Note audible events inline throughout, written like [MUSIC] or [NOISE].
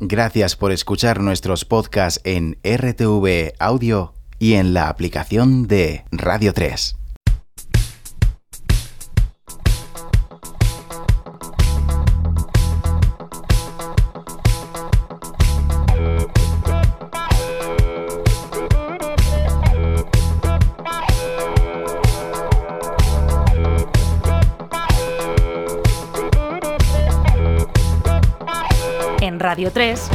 Gracias por escuchar nuestros podcasts en RTV Audio y en la aplicación de Radio 3. Radio 3.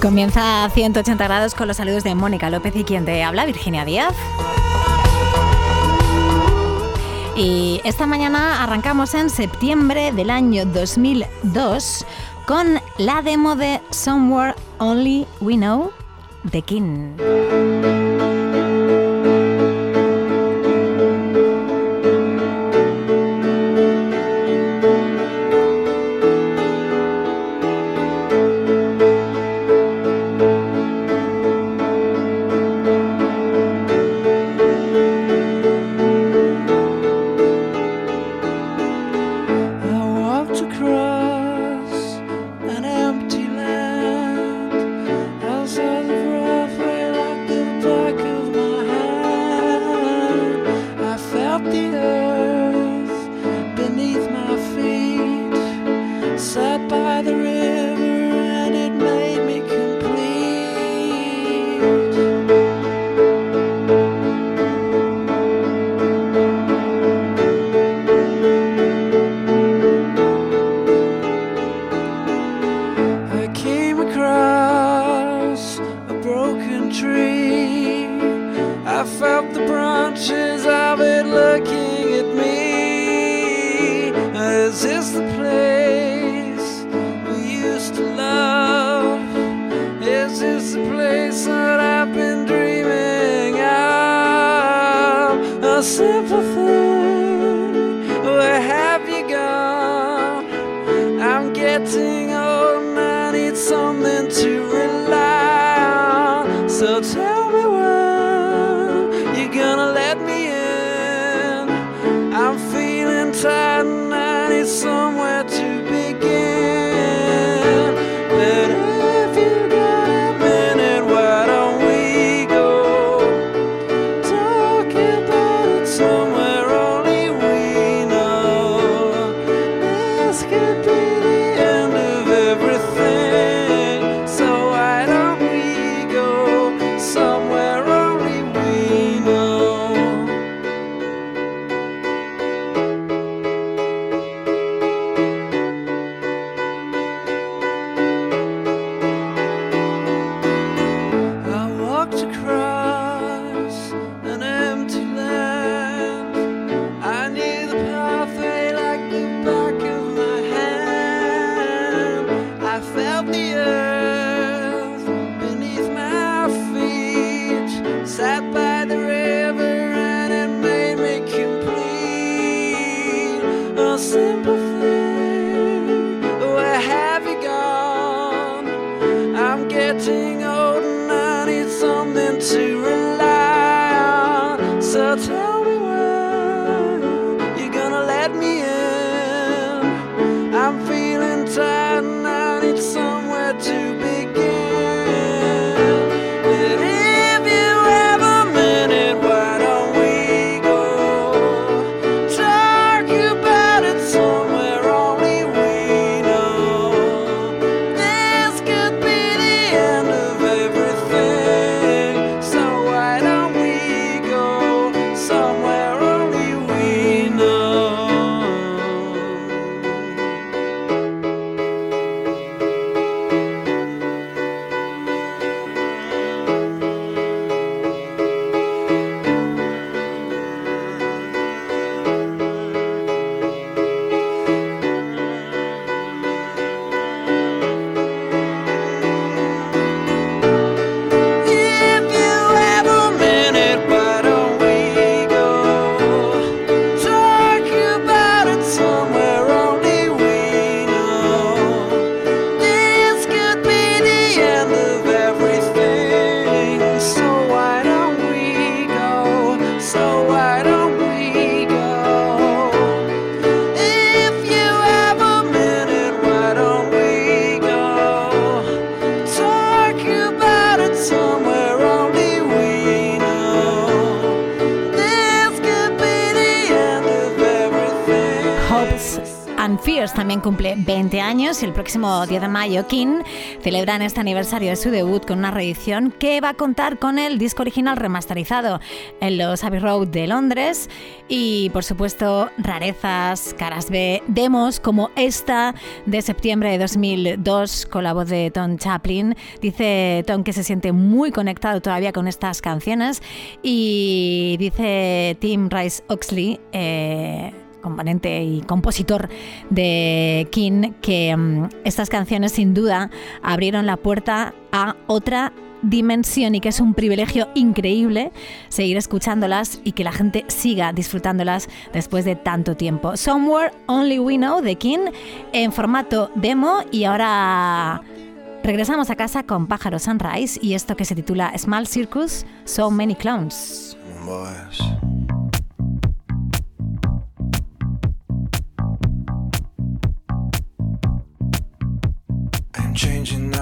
Comienza a 180 grados con los saludos de Mónica López y quien te habla, Virginia Díaz. Y esta mañana arrancamos en septiembre del año 2002 con la demo de Somewhere Only We Know de King. I felt the branches of it looking at me. Is this the place we used to love? Is this the place that I've been dreaming of? A simple thing, where have you gone? I'm getting old and I need something to rely on. So tell time. Próximo 10 de mayo King celebran este aniversario de su debut con una reedición que va a contar con el disco original remasterizado en los Abbey Road de Londres y por supuesto rarezas, caras B, demos como esta de septiembre de 2002 con la voz de Tom Chaplin. Dice Tom que se siente muy conectado todavía con estas canciones y dice Tim Rice Oxley, eh, componente y compositor de King, que mm, estas canciones sin duda abrieron la puerta a otra dimensión y que es un privilegio increíble seguir escuchándolas y que la gente siga disfrutándolas después de tanto tiempo. Somewhere Only We Know de King en formato demo y ahora regresamos a casa con Pájaro Sunrise y esto que se titula Small Circus, So Many Clowns.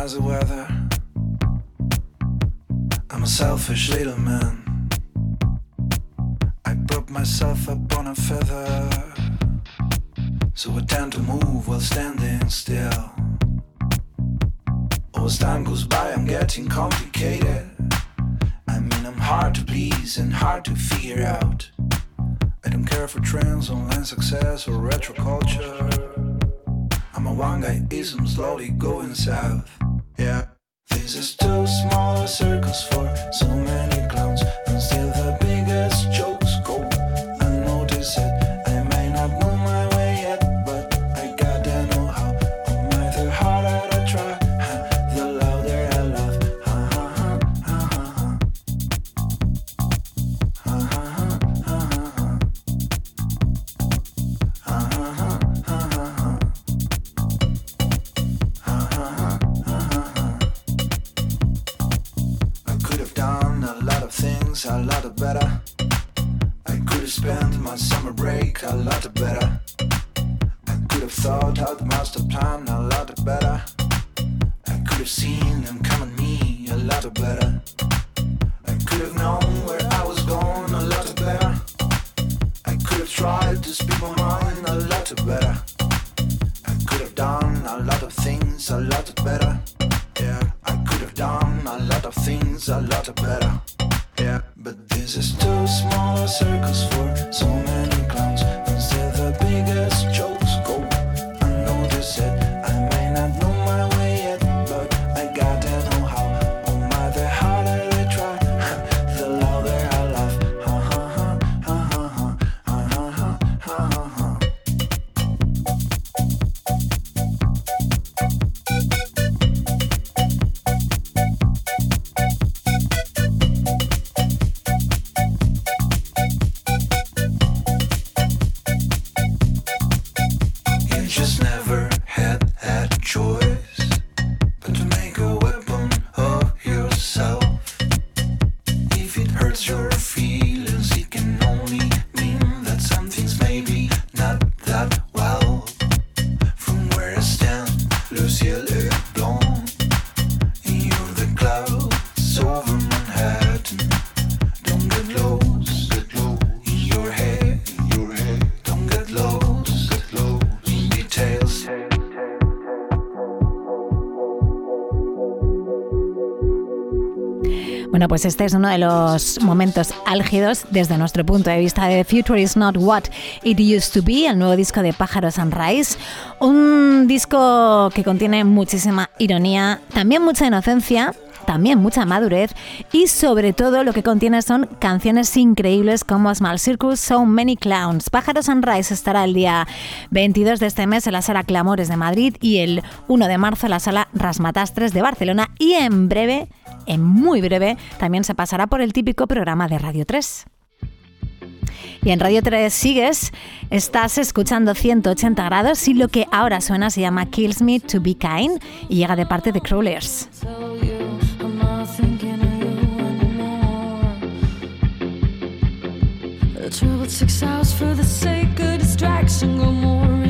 As the weather. I'm a selfish little man. I prop myself up on a feather. So I tend to move while standing still. Oh, as time goes by, I'm getting complicated. I mean, I'm hard to please and hard to figure out. I don't care for trends, online success, or retro culture. I'm a one guy ism slowly going south. Yeah. This is too small a circus for so many clowns, and still of things a lot better. I could have spent my summer break a lot better. I could have thought out the master plan a lot better. I could have seen them coming me a lot better. I could have known where I was going a lot better. I could have tried to speak my mind a lot better. I could have done a lot of things a lot better. Yeah, I could have done a lot of things a lot better. Yeah, but this is too small a circus for so many Bueno, pues este es uno de los momentos álgidos desde nuestro punto de vista de Future is Not What It Used to Be, el nuevo disco de Pájaro Sunrise. Un disco que contiene muchísima ironía, también mucha inocencia, también mucha madurez y sobre todo lo que contiene son canciones increíbles como Small Circus, So Many Clowns. Pájaro Sunrise estará el día 22 de este mes en la sala Clamores de Madrid y el 1 de marzo en la sala Rasmatastres de Barcelona y en breve, en muy breve, también se pasará por el típico programa de Radio 3. Y en Radio 3 sigues, estás escuchando 180 grados y lo que ahora suena se llama Kills Me to Be Kind y llega de parte de Crawlers. I traveled six hours for the sake of distraction. Go more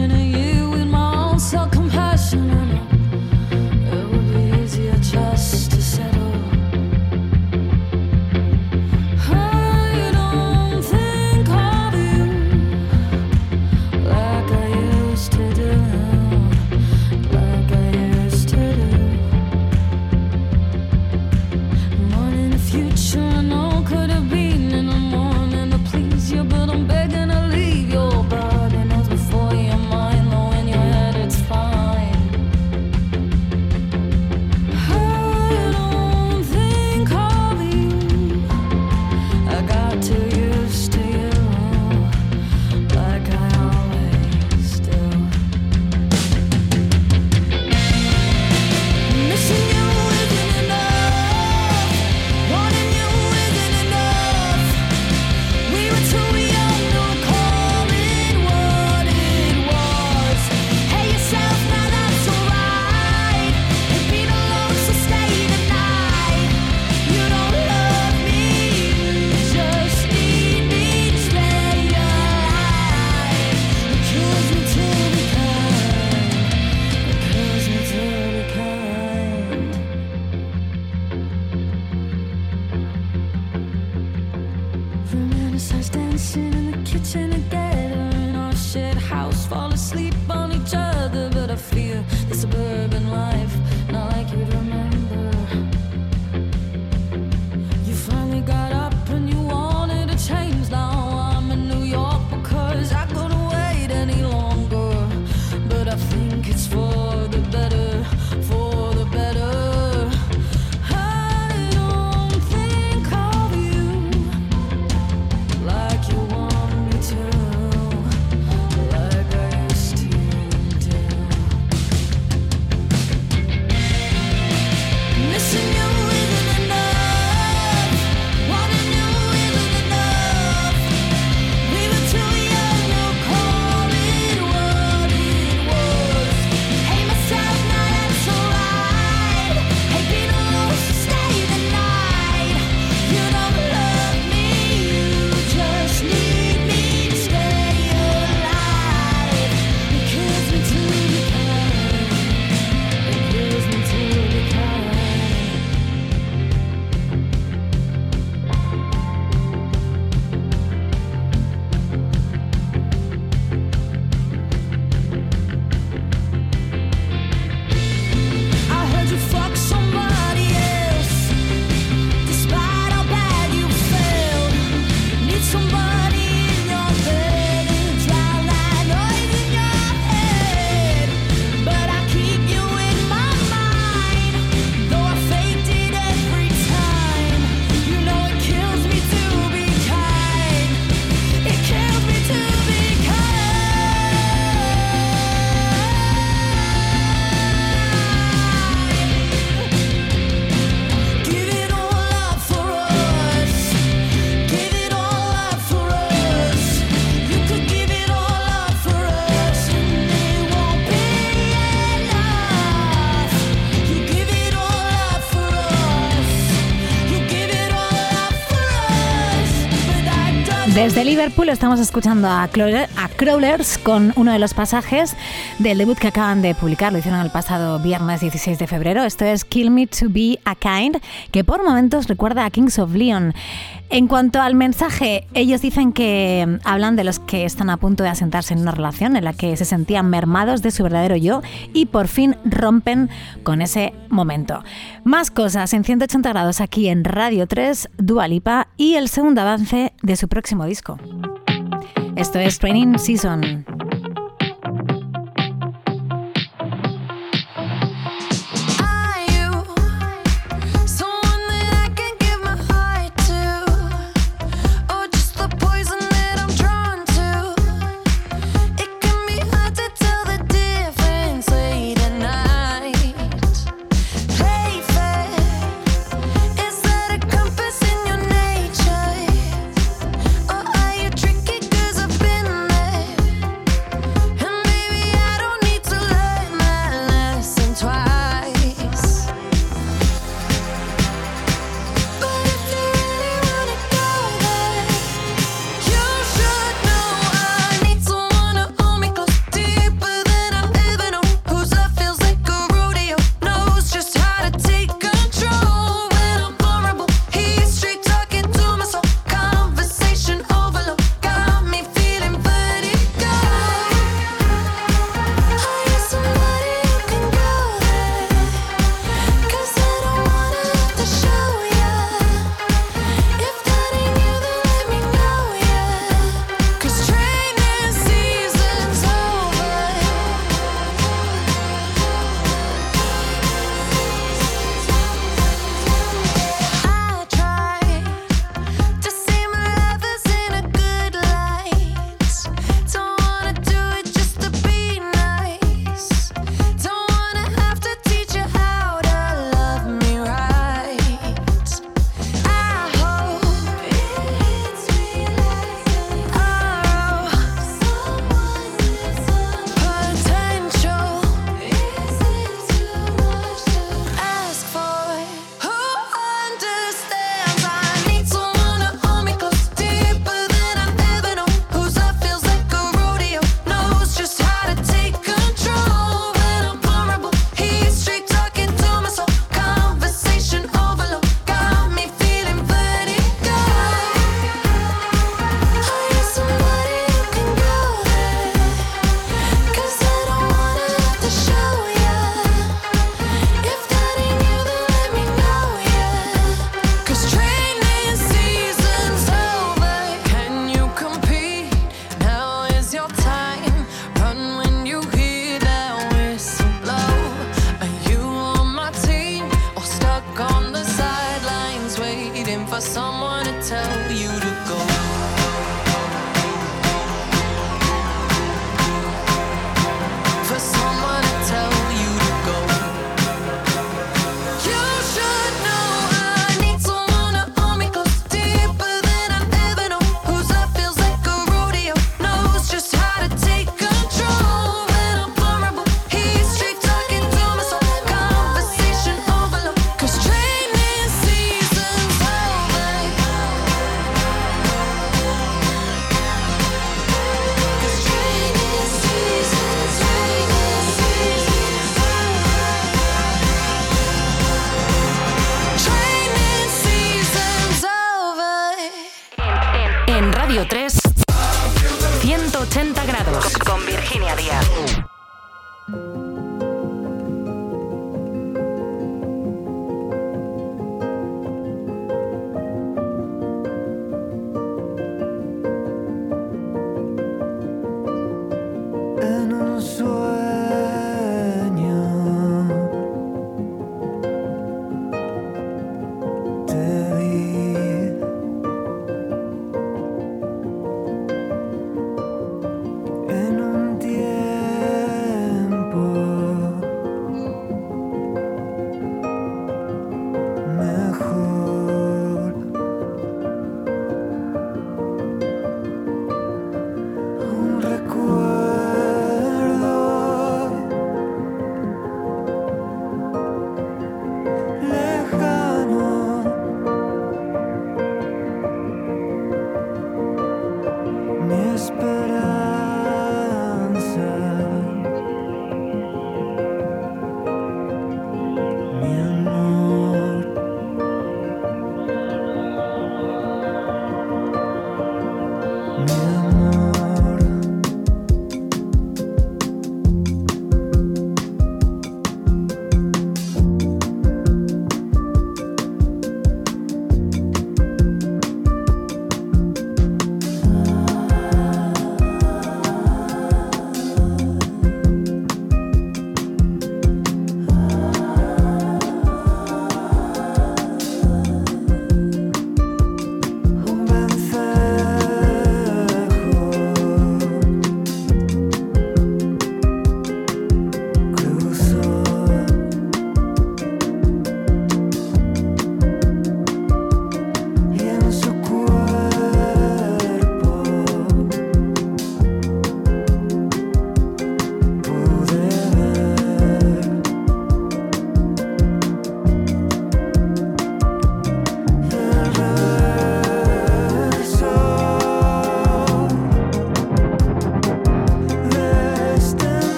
Desde Liverpool estamos escuchando a, Crawler- Crawlers con uno de los pasajes del debut que acaban de publicar. Lo hicieron el pasado viernes 16 de febrero. Esto es Kill Me to Be a Kind, que por momentos recuerda a Kings of Leon. En cuanto al mensaje, ellos dicen que mm, hablan de los que están a punto de asentarse en una relación en la que se sentían mermados de su verdadero yo y por fin rompen con ese momento. Más cosas en 180 grados aquí en Radio 3, Dua Lipa y el segundo avance de su próximo disco. Esto es Training Season.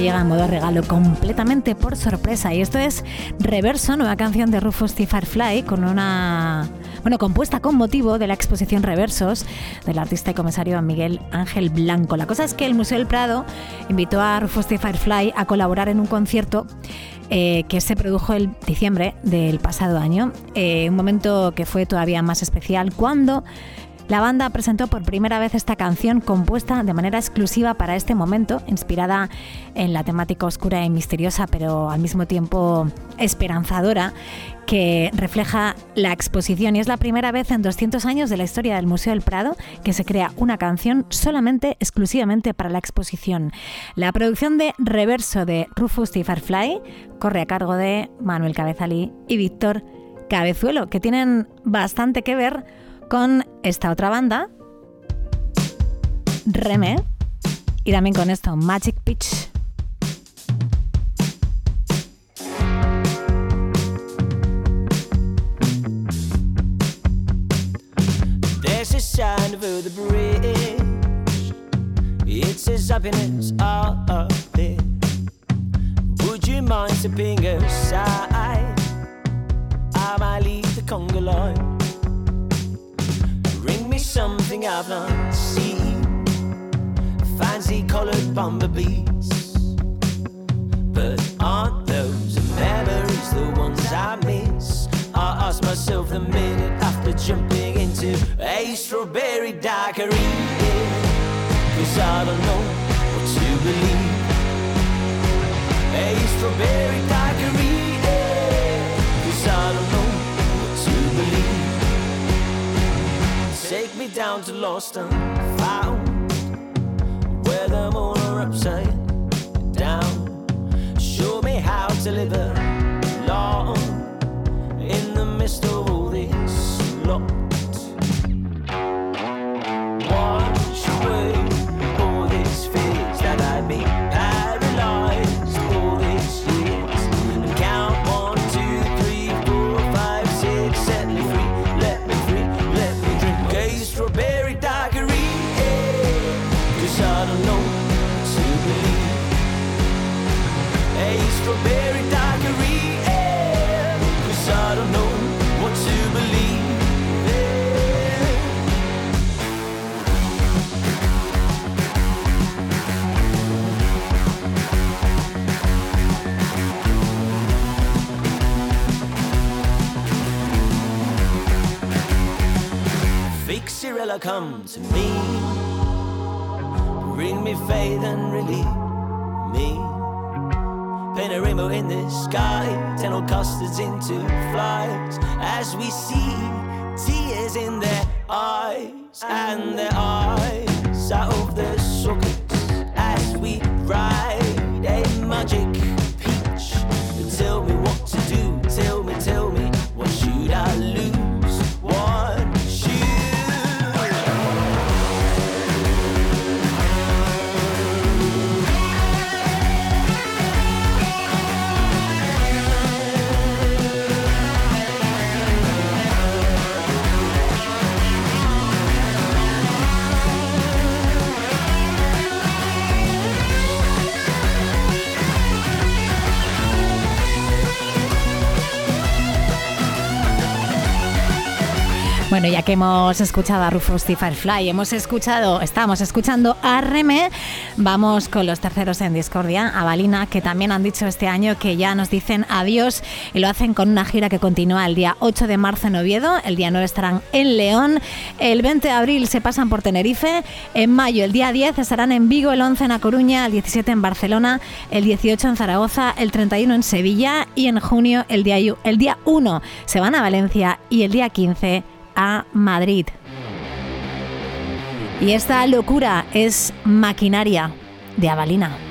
Lo completamente por sorpresa. Y esto es Reverso, nueva canción de Rufus T. Firefly, con una. Bueno, compuesta con motivo de la exposición Reversos del artista y comisario Miguel Ángel Blanco. La cosa es que el Museo del Prado invitó a Rufus T. Firefly a colaborar en un concierto eh, que se produjo el diciembre del pasado año. Eh, un momento que fue todavía más especial cuando la banda presentó por primera vez esta canción compuesta de manera exclusiva para este momento, inspirada en la temática oscura y misteriosa, pero al mismo tiempo esperanzadora, que refleja la exposición. Y es la primera vez en 200 años de la historia del Museo del Prado que se crea una canción solamente, exclusivamente para la exposición. La producción de Reverso de Rufus T. Firefly corre a cargo de Manuel Cabezalí y Víctor Cabezuelo, que tienen bastante que ver con esta otra banda, Reme, y también con esto, Magic Pitch. There's a sign over the bridge. It says happiness all up there. Would you mind stepping aside? I might leave the conga line. Something I've not seen. Fancy colored bumblebees. But aren't those memories the ones I miss? I ask myself the minute after jumping into a strawberry daiquiri. Cause I don't know what to believe. A strawberry daiquiri. Down to lost and found. Where the moon are upside down. Show me how to live alone Cirilla, come to me. Bring me faith and relieve me. Paint a rainbow in the sky, turn all custards into flies. As we see tears in their eyes and their eyes out of their sockets. As we ride a magic peach. Tell me what Bueno, ya que hemos escuchado a Rufus T. Firefly, hemos escuchado, estamos escuchando a Reme, vamos con los terceros en discordia, a Balina, que también han dicho este año que ya nos dicen adiós y lo hacen con una gira que continúa el día 8 de marzo en Oviedo, el día 9 estarán en León, el 20 de abril se pasan por Tenerife, en mayo el día 10 estarán en Vigo, el 11 en A Coruña, el 17 en Barcelona, el 18 en Zaragoza, el 31 en Sevilla y en junio el día, el día 1 se van a Valencia y el día 15 a Madrid. Y esta locura es maquinaria de Avalina.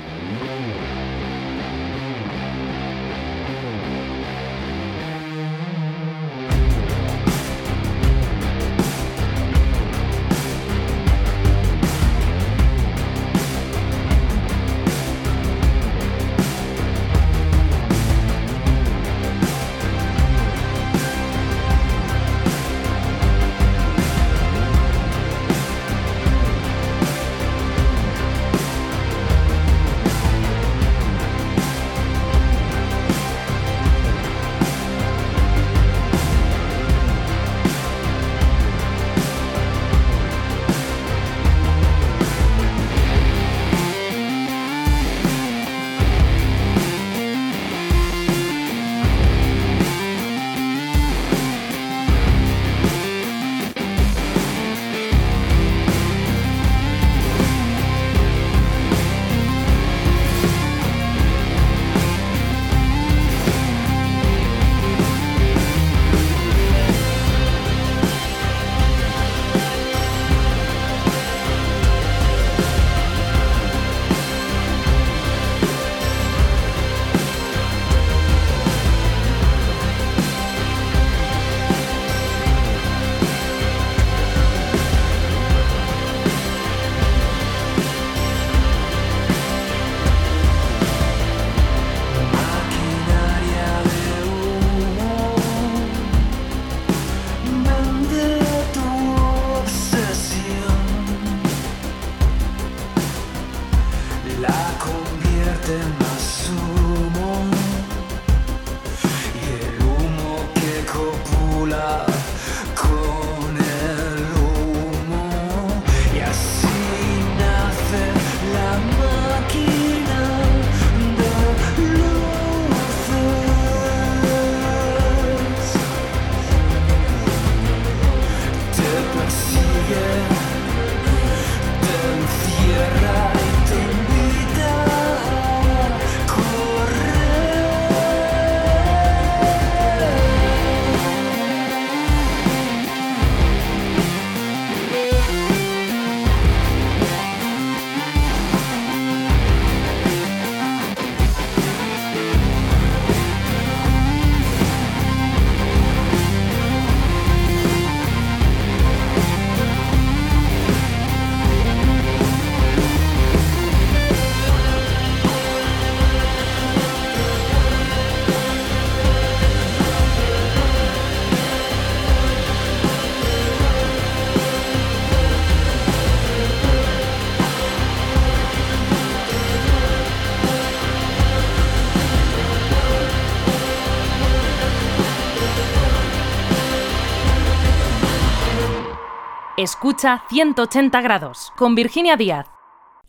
Escucha 180 grados con Virginia Díaz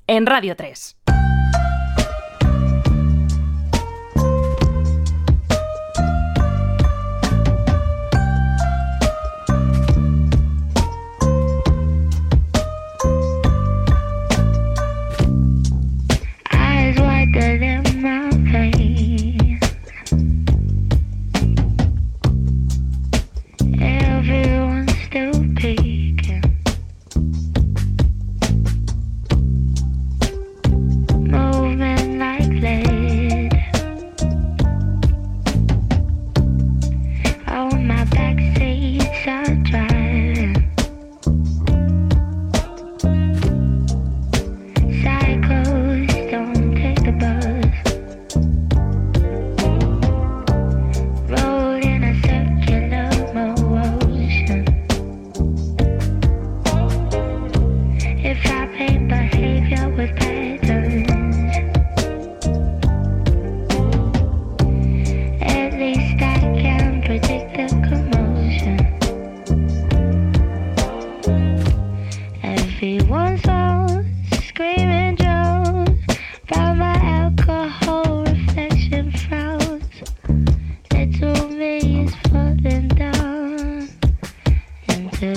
en Radio 3.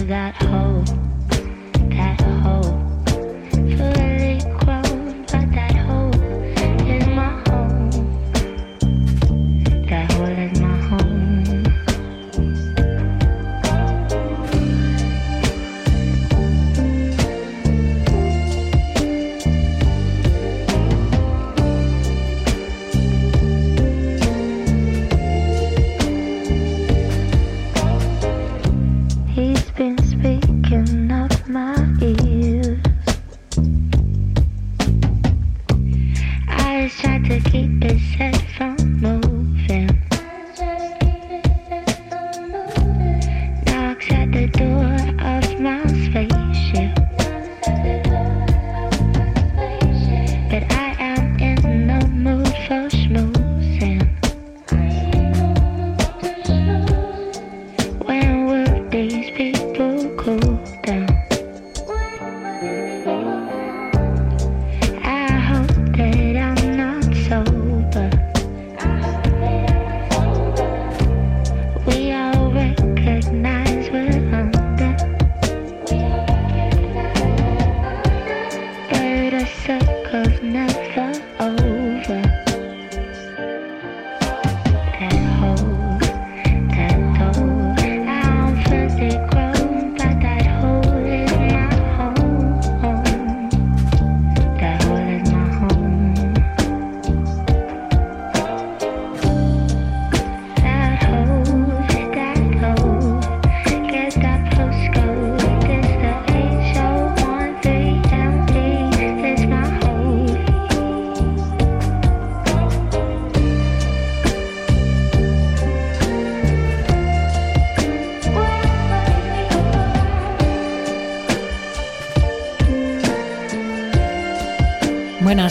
That hole,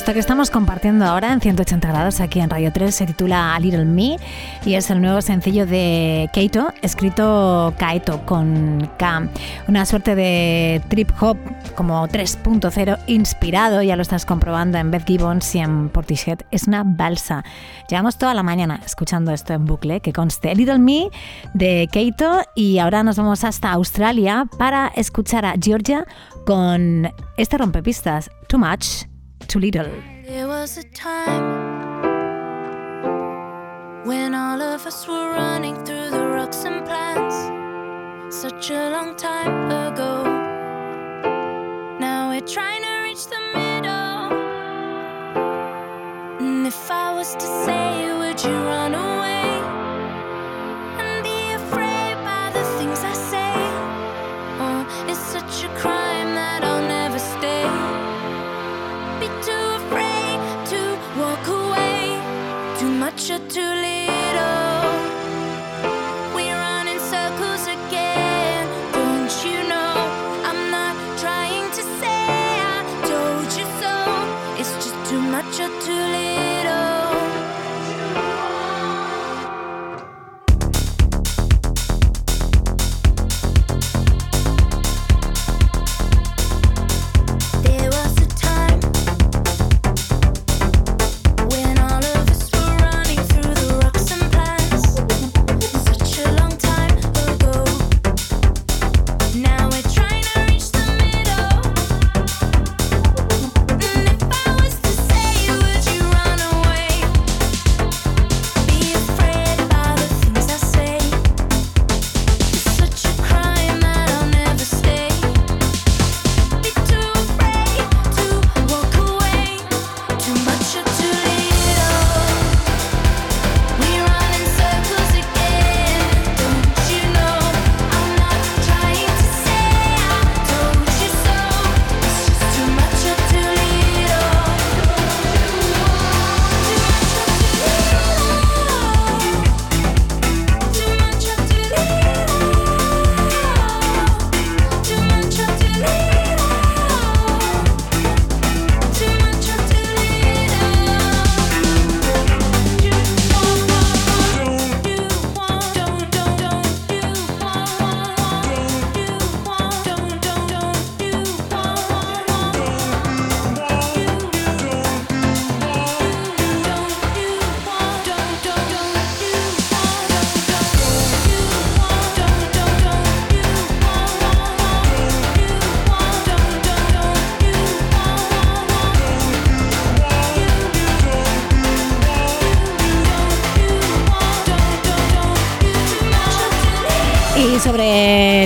esto que estamos compartiendo ahora en 180 grados aquí en Radio 3 se titula A Little Me y es el nuevo sencillo de Keito, escrito Kaeto con K. Una suerte de trip hop como 3.0 inspirado, ya lo estás comprobando en Beth Gibbons y en Portishead. Es una balsa. Llevamos toda la mañana escuchando esto en bucle, que conste Little Me de Keito y ahora nos vamos hasta Australia para escuchar a Georgia con este rompepistas, Too Much. Too little. There was a time when all of us were running through the rocks and plants. Such a long time ago. Now we're trying to reach the middle. And if I was to say, would you run away?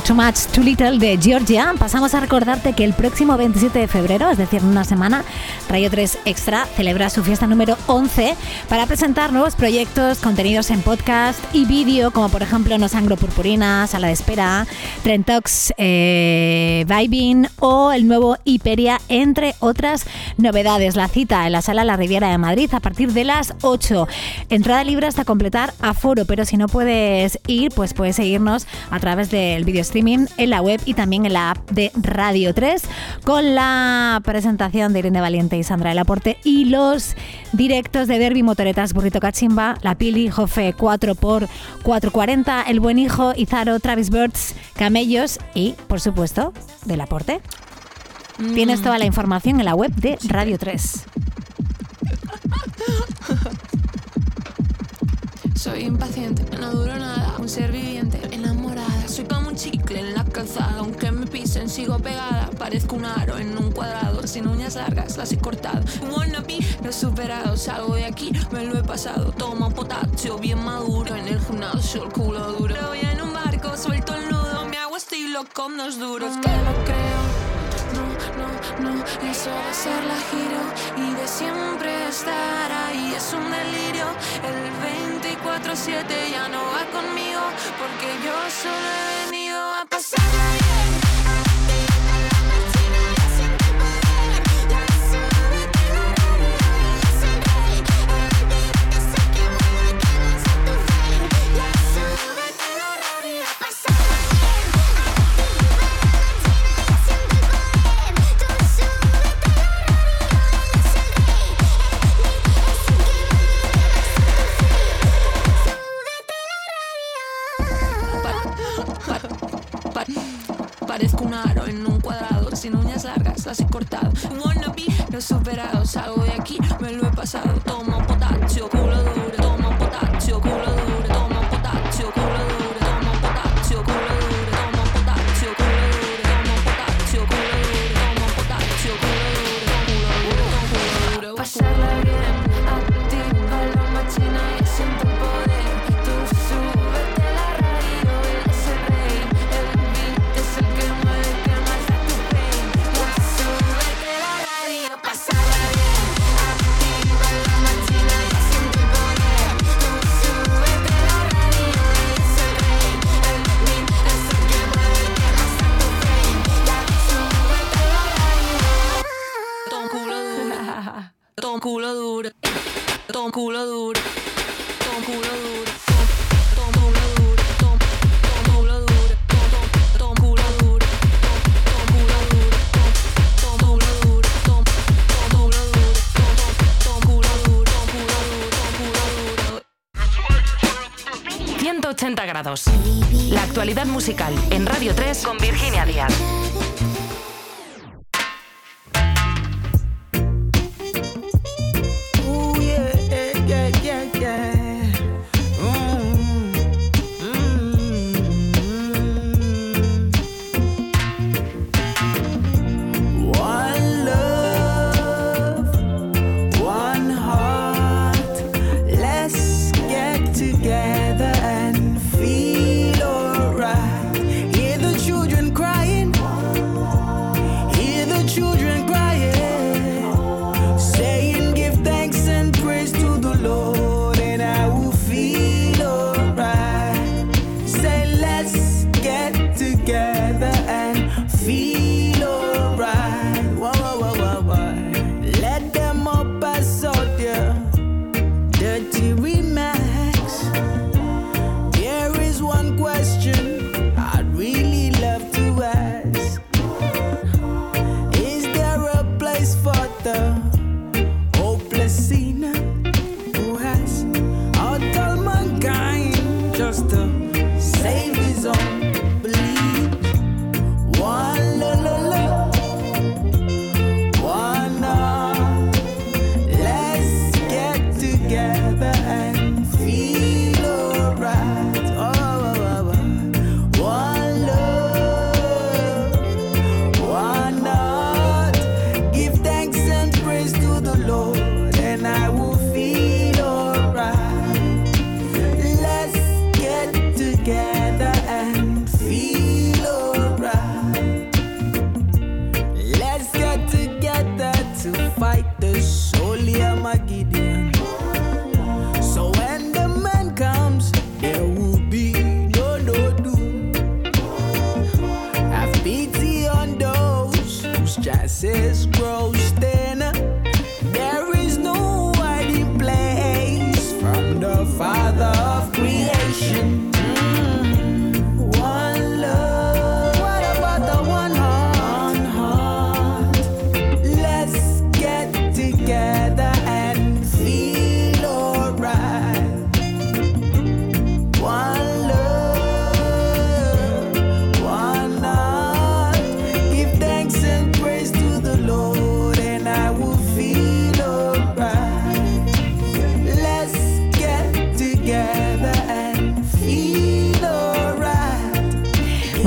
Too Much Too Little de Georgia, pasamos a recordarte que el próximo 27 de febrero, es decir, en una semana, Rayo 3 Extra celebra su fiesta número 11 para presentar nuevos proyectos, contenidos en podcast y vídeo, como por ejemplo No Sangro Purpurina, Sala de Espera, Trentox eh, Vibing o el nuevo Hiperia, entre otras novedades. La cita en la Sala La Riviera de Madrid a partir de las 8. Entrada libre hasta completar aforo, pero si no puedes ir, pues puedes seguirnos a través del video streaming en la web y también en la app de Radio 3 con la presentación de Irene Valiente y Sandra del Aporte y los directos de Derby Motoretas Burrito Cachimba, La Pili, Jofe 4x440, El Buen Hijo, Izaro, Travis Birds, Camellos y, por supuesto, del Aporte. Tienes toda la información en la web de Radio 3. [LAUGHS] Soy impaciente, no duro nada, un ser viviente, enamorada. Soy como un chicle en la calzada, aunque me pisen sigo pegada. Parezco un aro en un cuadrado, sin uñas largas, las he cortado. Un wannabe, lo he superado, salgo de aquí, me lo he pasado. Tomo potasio, bien maduro, en el gimnasio el culo duro. Voy en un barco, suelto el nudo, me hago estilo con dos duros. Que lo creo, no, no, eso de la giro y de siempre estar ahí es un delirio. El 24-7 ya no va conmigo porque yo solo he venido a pasarla bien. En un cuadrado, sin uñas largas, las he cortado. Wannabe, lo he superado, salgo de aquí, me lo he pasado. Tomo musical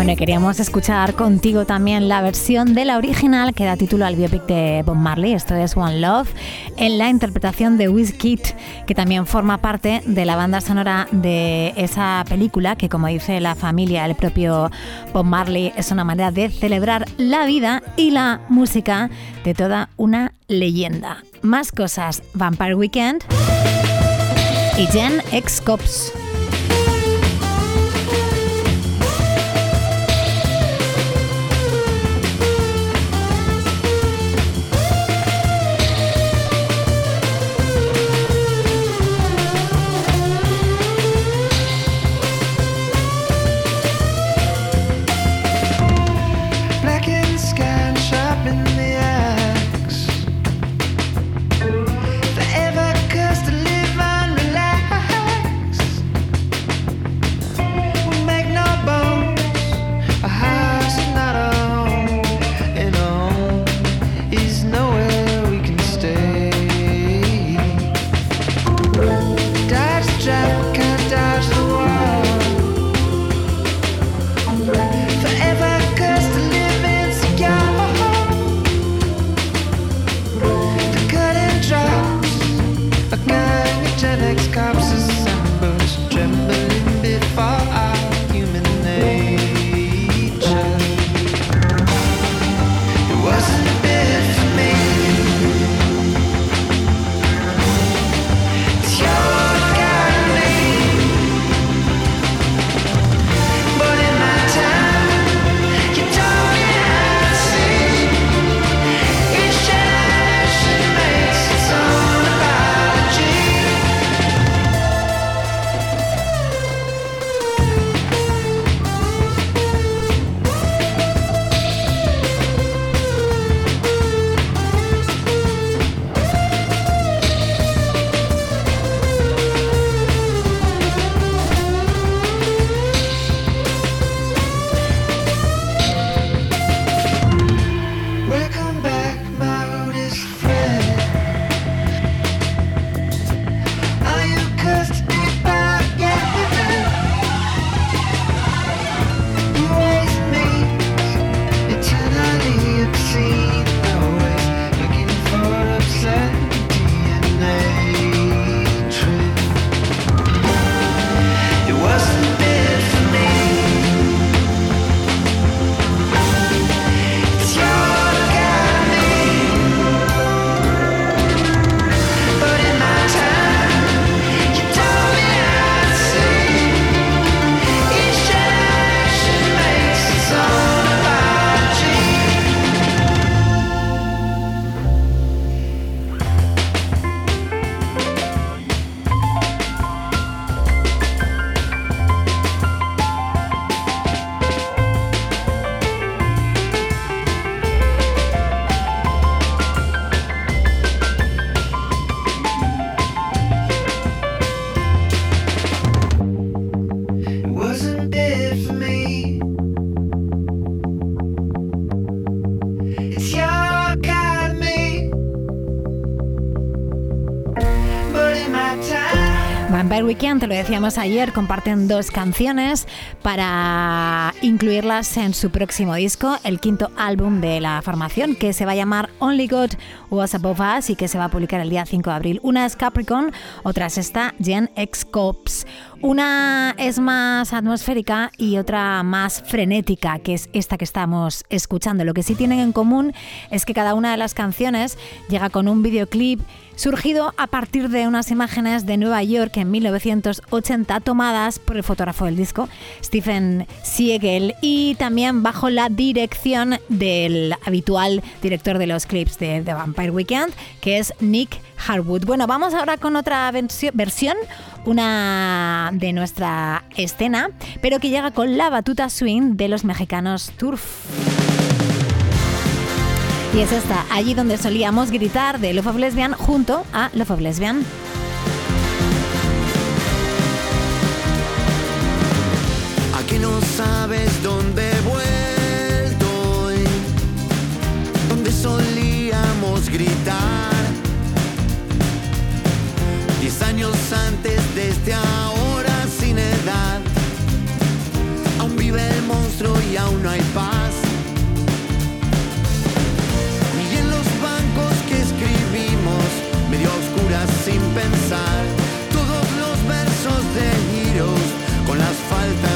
Bueno, queríamos escuchar contigo también la versión de la original que da título al biopic de Bob Marley, esto es One Love, en la interpretación de Wizkid, que también forma parte de la banda sonora de esa película, que como dice la familia, el propio Bob Marley, es una manera de celebrar la vida y la música de toda una leyenda. Más cosas, Vampire Weekend y Gen X Cops. Weekend, te lo decíamos ayer, comparten dos canciones para incluirlas en su próximo disco, el quinto álbum de la formación, que se va a llamar Only God Was Above Us y que se va a publicar el día 5 de abril. Una es Capricorn, otra es esta, Gen X Cops. Una es más atmosférica y otra más frenética, que es esta que estamos escuchando. Lo que sí tienen en común es que cada una de las canciones llega con un videoclip surgido a partir de unas imágenes de Nueva York en 1980 tomadas por el fotógrafo del disco, Stephen Siegel, y también bajo la dirección del habitual director de los clips de The Vampire Weekend, que es Nick Harwood. Bueno, vamos ahora con otra versión, una de nuestra escena, pero que llega con la batuta swing de los mexicanos Turf. Y es esta, allí donde solíamos gritar de Love of Lesbian junto a Love of Lesbian. Aquí no sabes dónde he vuelto, donde solíamos gritar. Diez años antes este ahora sin edad. Aún vive el monstruo y aún no hay paz. Y en los bancos que escribimos, medio a oscuras sin pensar, todos los versos de giros con las faltas.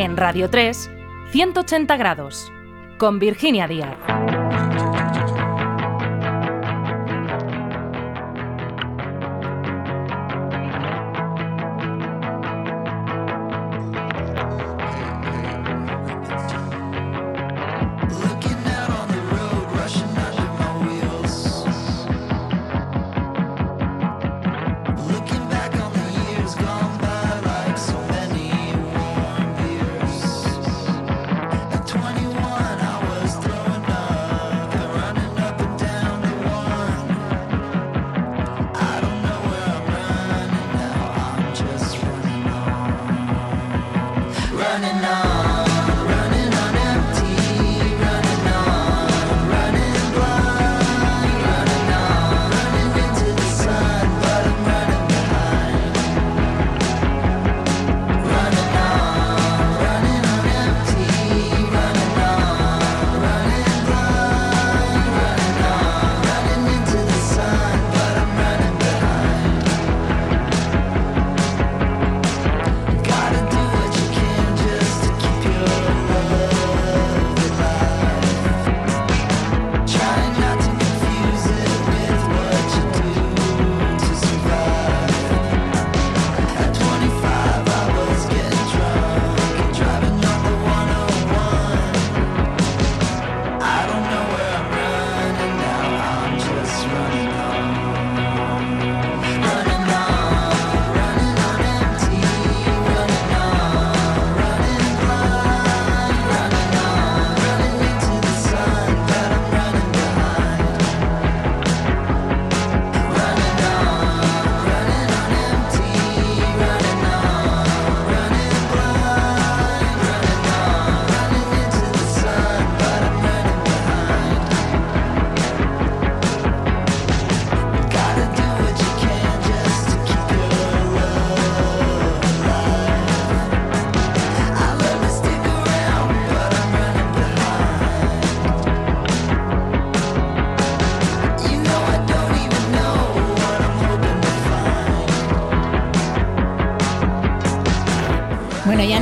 en Radio 3, 180 grados, con Virginia Díaz.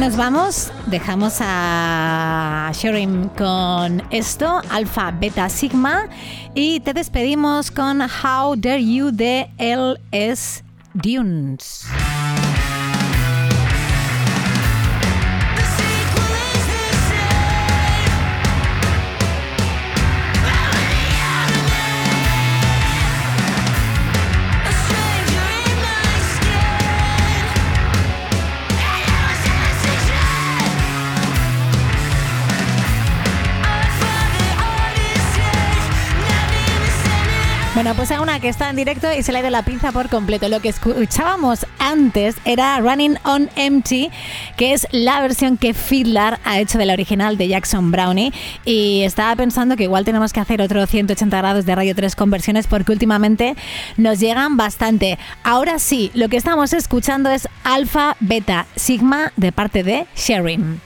nos vamos, dejamos a Sherim con esto, Alfa, Beta, Sigma, y te despedimos con How Dare You de LS Dunes. Bueno, pues a una que está en directo y se le ha ido la pinza por completo. Lo que escuchábamos antes era Running on Empty, que es la versión que Fiddler ha hecho de la original de Jackson Brownie. Y estaba pensando que igual tenemos que hacer otro 180 grados de Radio 3 con versiones porque últimamente nos llegan bastante. Ahora sí, lo que estamos escuchando es Alfa, Beta, Sigma de parte de Sharing.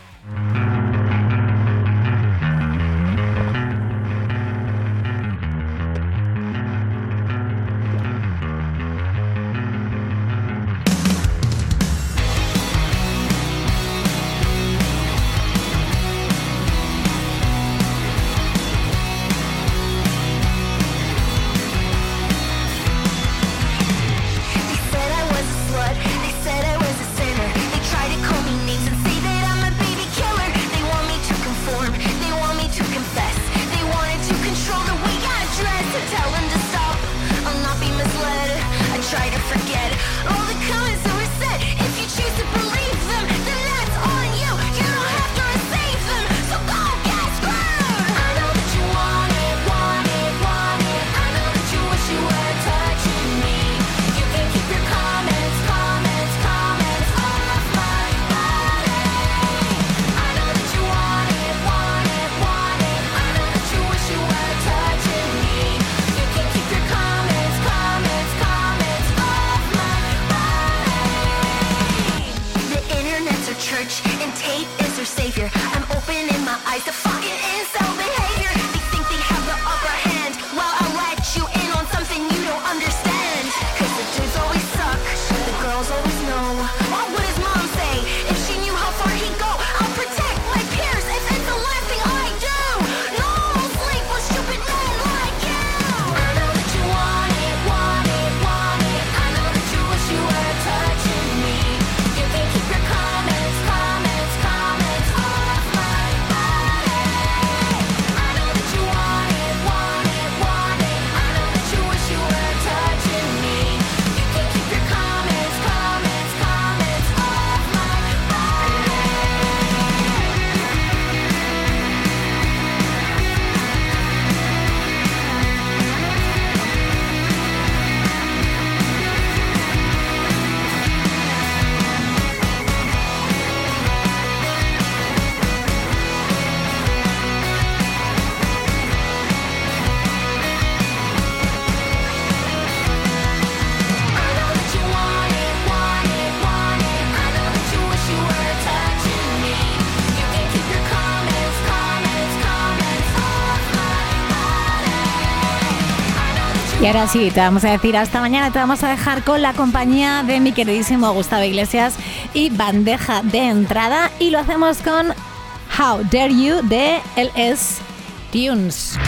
Y ahora sí, te vamos a decir hasta mañana, te vamos a dejar con la compañía de mi queridísimo Gustavo Iglesias y bandeja de entrada y lo hacemos con How Dare You de LS Tunes.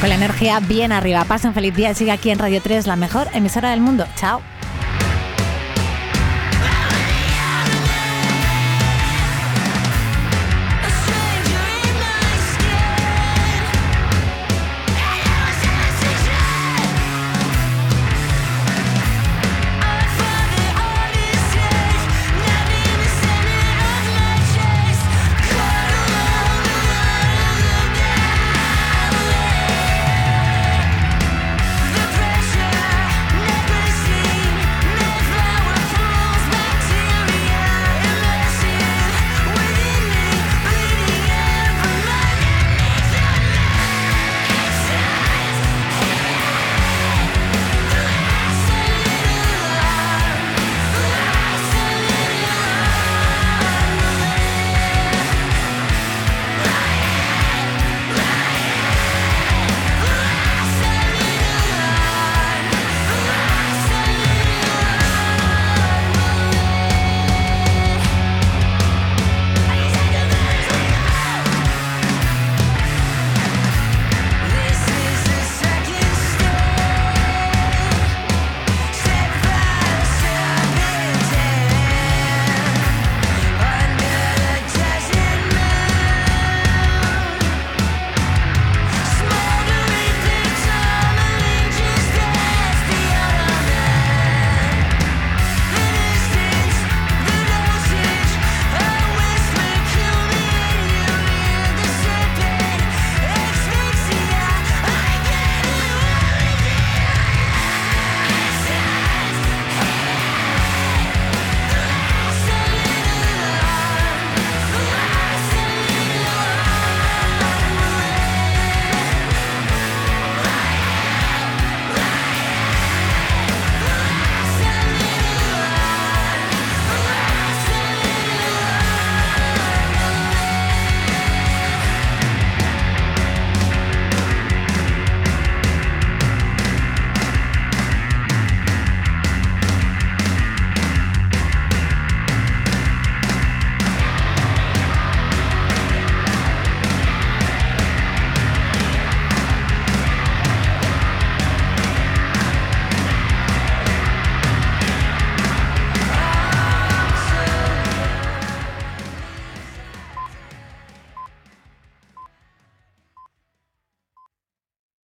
Con la energía bien arriba, pasen feliz día y sigue aquí en Radio 3, la mejor emisora del mundo. Chao.